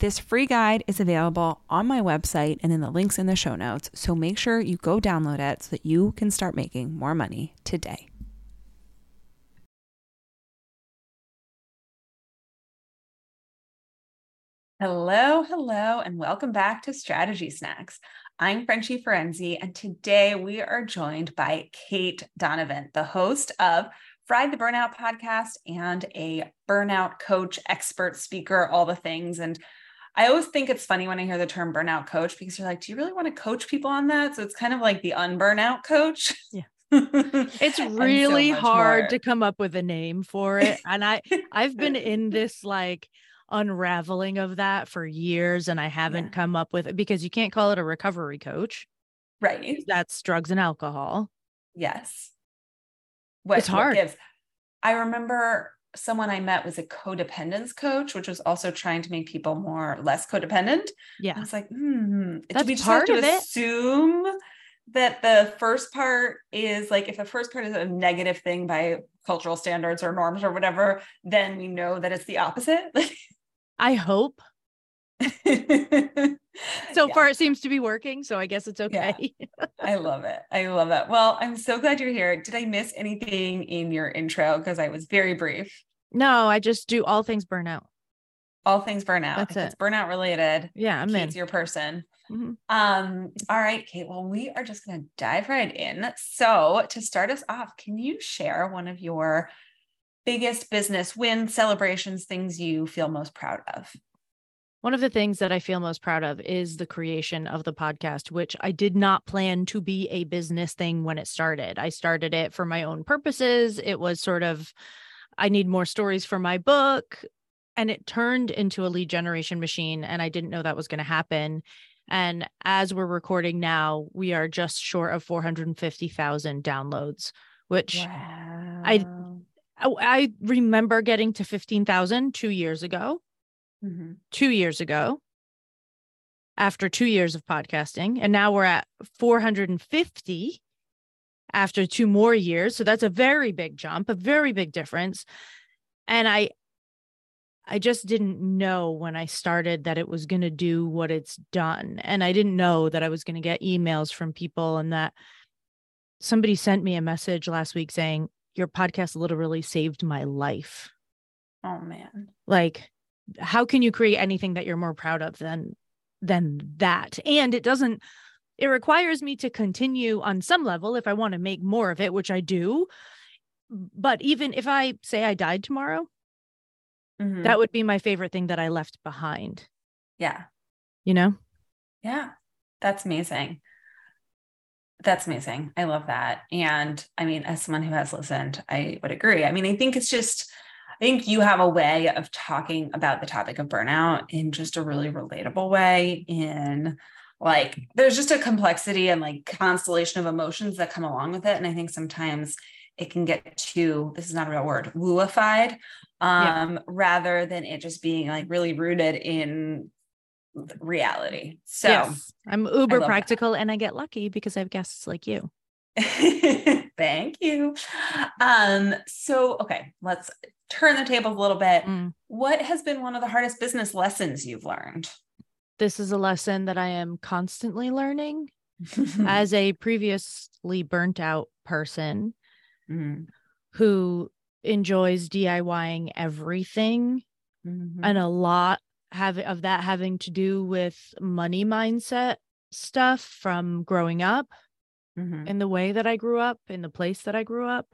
This free guide is available on my website and in the links in the show notes, so make sure you go download it so that you can start making more money today. Hello, hello, and welcome back to Strategy Snacks. I'm Frenchie Ferenczi, and today we are joined by Cait Donovan, the host of Fried the Burnout podcast and a burnout coach, expert speaker, all the things. And I always think it's funny when I hear the term burnout coach because you're like, do you really want to coach people on that? So it's kind of like the unburnout coach. Yeah. it's really so hard more. to come up with a name for it. And I I've been in this like unraveling of that for years and I haven't yeah. come up with it because you can't call it a recovery coach. Right. That's drugs and alcohol. Yes. What, it's hard. I remember someone I met was a codependence coach, which was also trying to make people more less codependent. Yeah. I was like, hmm. That's we just part have to of assume it? that the first part is like if the first part is a negative thing by cultural standards or norms or whatever, then we know that it's the opposite. I hope. so yeah. far it seems to be working so i guess it's okay. Yeah. i love it. I love it well i'm so glad you're here. Did i miss anything in your intro? Because i was very brief. No i just do all things burnout. All things burnout. That's it it's burnout related yeah i'm Kate's in. your person. Mm-hmm. um all right Cait well we are just going to dive right in. So to start us off can you share one of your biggest business wins celebrations things you feel most proud of one of the things that I feel most proud of is the creation of the podcast, which I did not plan to be a business thing when it started. I started it for my own purposes. It was sort of, I need more stories for my book. And it turned into a lead generation machine. And I didn't know that was going to happen. And as we're recording now, we are just short of 450,000 downloads, which wow. I I remember getting to 15,000 two years ago mm-hmm. two years ago after two years of podcasting. And now we're at 450 after two more years. So that's a very big jump, a very big difference. And I, I just didn't know when I started that it was going to do what it's done. And I didn't know that I was going to get emails from people and that somebody sent me a message last week saying, Your podcast literally saved my life. Oh, man. Like, how can you create anything that you're more proud of than than that? And it doesn't it requires me to continue on some level if i want to make more of it which i do. But even if i say i died tomorrow mm-hmm. that would be my favorite thing that i left behind. Yeah. You know? Yeah. That's amazing. That's amazing. I love that. And i mean as someone who has listened i would agree. I mean i think it's just I think you have a way of talking about the topic of burnout in just a really relatable way. In like, there's just a complexity and like constellation of emotions that come along with it. And I think sometimes it can get too, this is not a real word, wooified, um, yeah. rather than it just being like really rooted in reality. So yes. I'm uber practical that. and I get lucky because I have guests like you. Thank you. Um, so okay, let's turn the tables a little bit. Mm. What has been one of the hardest business lessons you've learned? This is a lesson that I am constantly learning as a previously burnt out person mm. who enjoys DIYing everything mm-hmm. and a lot have of that having to do with money mindset stuff from growing up mm-hmm. in the way that I grew up in the place that I grew up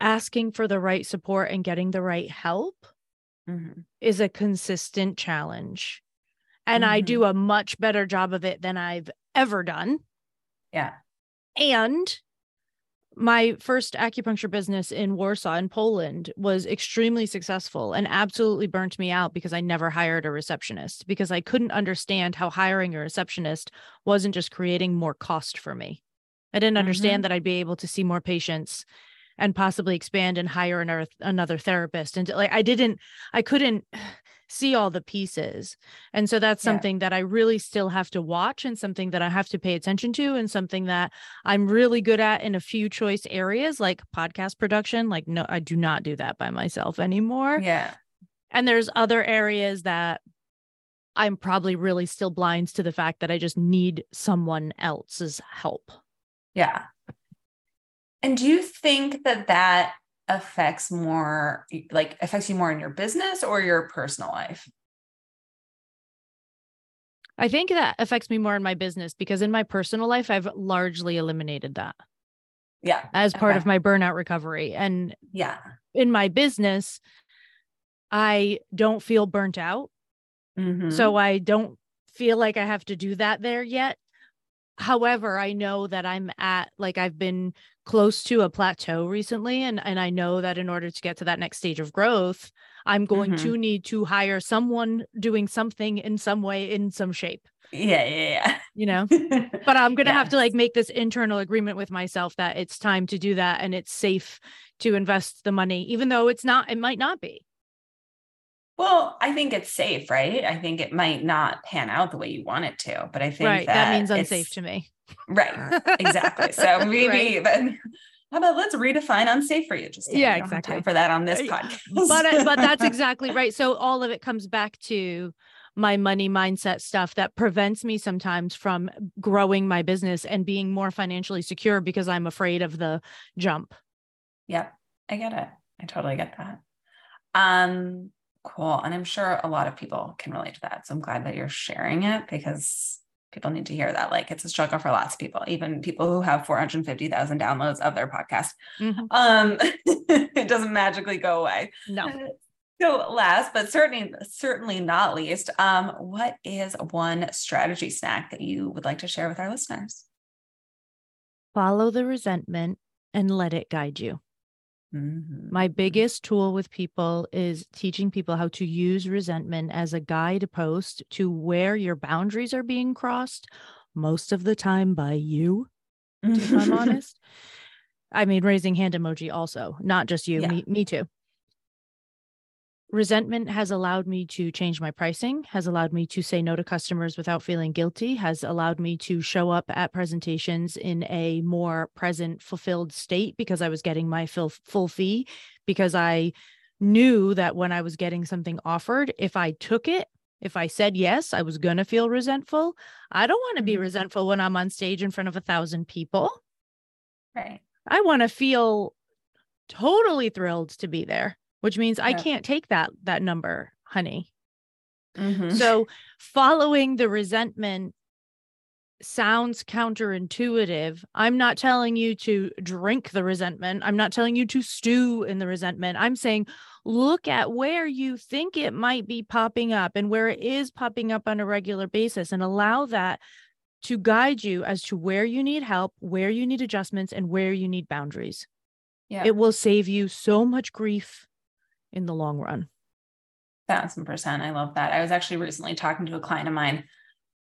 asking for the right support and getting the right help mm-hmm. is a consistent challenge. And mm-hmm. I do mm-hmm. a much better job of it than I've ever done. Yeah. And my first acupuncture business in Warsaw in Poland was extremely successful and absolutely burnt me out because I never hired a receptionist because I couldn't understand how hiring a receptionist wasn't just creating more cost for me. I didn't understand mm-hmm. that I'd be able to see more patients and possibly expand and hire another another therapist and like I didn't I couldn't see all the pieces. And so that's something yeah. that I really still have to watch and something that I have to pay attention to and something that I'm really good at in a few choice areas like podcast production. Like, no, I do not do that by myself anymore. Yeah. And there's other areas that I'm probably really still blind to the fact that I just need someone else's help. Yeah. And do you think that that affects more like affects you more in your business or your personal life? I think that affects me more in my business because in my personal life I've largely eliminated that. Yeah. As part okay. of my burnout recovery and yeah. In my business I don't feel burnt out. Mm-hmm. So I don't feel like I have to do that there yet. However, I know that I'm at like I've been close to a plateau recently and and I know that in order to get to that next stage of growth, I'm going mm-hmm. to need to hire someone doing something in some way in some shape. Yeah, yeah, yeah. You know. but I'm going to yes. have to like make this internal agreement with myself that it's time to do that and it's safe to invest the money even though it's not it might not be. Well, I think it's safe, right? I think it might not pan out the way you want it to, but I think right. that, that means unsafe to me. Right. Exactly. So maybe, right. but how about let's redefine unsafe for you? Just yeah, exactly. Time for that on this podcast. but uh, but that's exactly right. So all of it comes back to my money mindset stuff that prevents me sometimes from growing my business and being more financially secure because I'm afraid of the jump. Yep, I get it. I totally get that. Um, cool. And I'm sure a lot of people can relate to that. So I'm glad that you're sharing it because people need to hear that. Like it's a struggle for lots of people, even people who have 450,000 downloads of their podcast. Mm-hmm. Um, it doesn't magically go away. No. So last, but certainly, certainly not least, um, what is one strategy snack that you would like to share with our listeners? Follow the resentment and let it guide you. Mm-hmm. My biggest tool with people is teaching people how to use resentment as a guidepost to where your boundaries are being crossed, most of the time by you, if I'm honest. I mean, raising hand emoji also, not just you, yeah. me, me too resentment has allowed me to change my pricing has allowed me to say no to customers without feeling guilty has allowed me to show up at presentations in a more present fulfilled state because i was getting my full, full fee because i knew that when i was getting something offered if i took it if i said yes i was going to feel resentful. I don't want to be mm-hmm. resentful when i'm on stage in front of a thousand people. Right. I want to feel totally thrilled to be there which means yeah. I can't take that that number, honey. Mm-hmm. So following the resentment sounds counterintuitive. I'm not telling you to drink the resentment. I'm not telling you to stew in the resentment. I'm saying look at where you think it might be popping up and where it is popping up on a regular basis and allow that to guide you as to where you need help, where you need adjustments, and where you need boundaries. Yeah. It will save you so much grief in the long run. Thousand percent. I love that. I was actually recently talking to a client of mine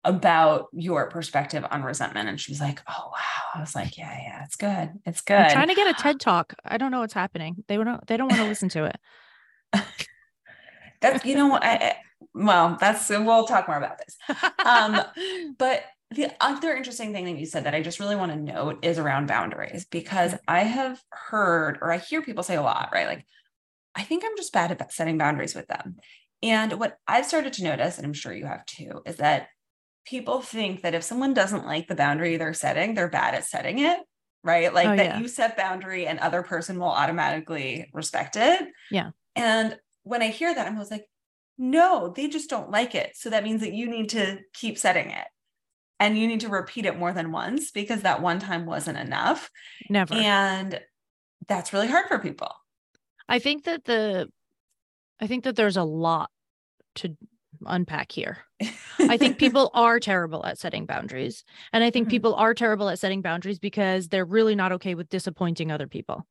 about your perspective on resentment. And she was like, Oh wow. I was like, Yeah, yeah, it's good. It's good. I'm trying to get a TED talk. I don't know what's happening. They don't they don't want to listen to it. that's you know what I well, that's we'll talk more about this. Um, but the other interesting thing that you said that I just really want to note is around boundaries because I have heard or I hear people say a lot, right? Like, I think I'm just bad at setting boundaries with them. And what I've started to notice, and I'm sure you have too, is that people think that if someone doesn't like the boundary they're setting, they're bad at setting it. Right. Like oh, that yeah. you set boundary and other person will automatically respect it. Yeah. And when I hear that, I'm always like, no, they just don't like it. So that means that you need to keep setting it and you need to repeat it more than once because that one time wasn't enough. Never. And that's really hard for people. I think that the I think that there's a lot to unpack here. I think people are terrible at setting boundaries. And I think Mhm. people are terrible at setting boundaries because they're really not okay with disappointing other people.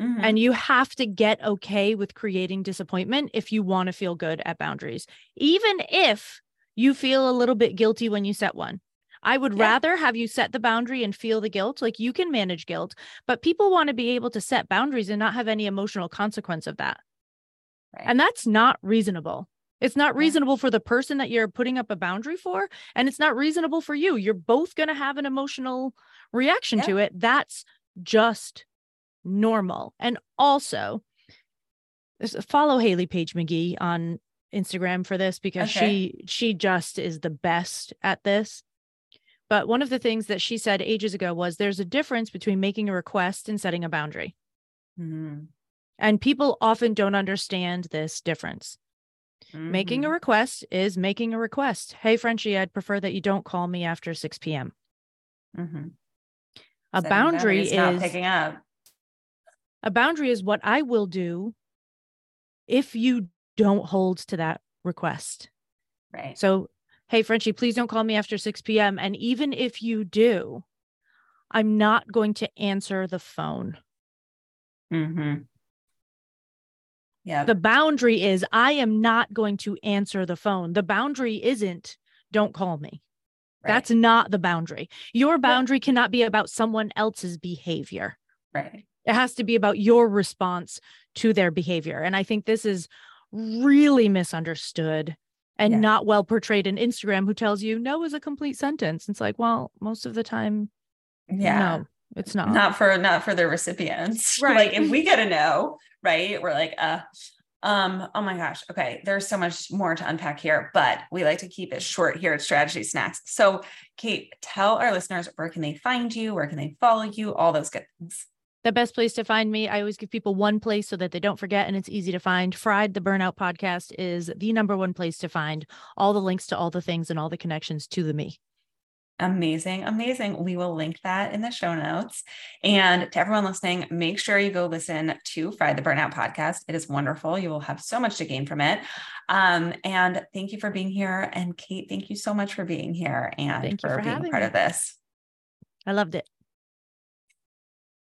Mhm. And you have to get okay with creating disappointment if you want to feel good at boundaries, even if you feel a little bit guilty when you set one. I would Yeah. rather have you set the boundary and feel the guilt. Like you can manage guilt, but people want to be able to set boundaries and not have any emotional consequence of that. Right. And that's not reasonable. It's not Yeah. reasonable for the person that you're putting up a boundary for, and it's not reasonable for you. You're both going to have an emotional reaction Yeah. to it. That's just normal. And also, follow Haley Page McGee on Instagram for this because Okay. she she just is the best at this. But one of the things that she said ages ago was there's a difference between making a request and setting a boundary. Mhm. And people often don't understand this difference. Making a Mhm. request is making a request. Hey, Frenchie, I'd prefer that you don't call me after 6 p.m. Mhm. A Setting boundary boundaries, not is picking up. a boundary is what I will do if you don't hold to that request. Right. So, hey, Frenchie, please don't call me after 6 p.m. And even if you do, I'm not going to answer the phone. Mm-hmm. Yeah. The boundary is I am not going to answer the phone. The boundary isn't don't call me. That's not the boundary. Your boundary cannot be about someone else's behavior. right. It has to be about your response to their behavior. And I think this is really misunderstood and Yeah. not well portrayed in Instagram, who tells you no is a complete sentence. It's like, well, most of the time, Yeah. no, it's not. Not for not for the recipients. Right. Like if we get a no, right? We're like, uh um, oh my gosh. Okay, there's so much more to unpack here, but we like to keep it short here at Strategy Snacks. So, Cait, tell our listeners where can they find you, where can they follow you, all those good things. The best place to find me. I always give people one place so that they don't forget and it's easy to find. Fried the Burnout podcast is the number one place to find all the links to all the things and all the connections to the me. Amazing, amazing. We will link that in the show notes. And to everyone listening, make sure you go listen to Fried the Burnout podcast. It is wonderful. You will have so much to gain from it. Um, and thank you for being here. And Cait, thank you so much for being here and Thank you for, for being part me. of this. I loved it.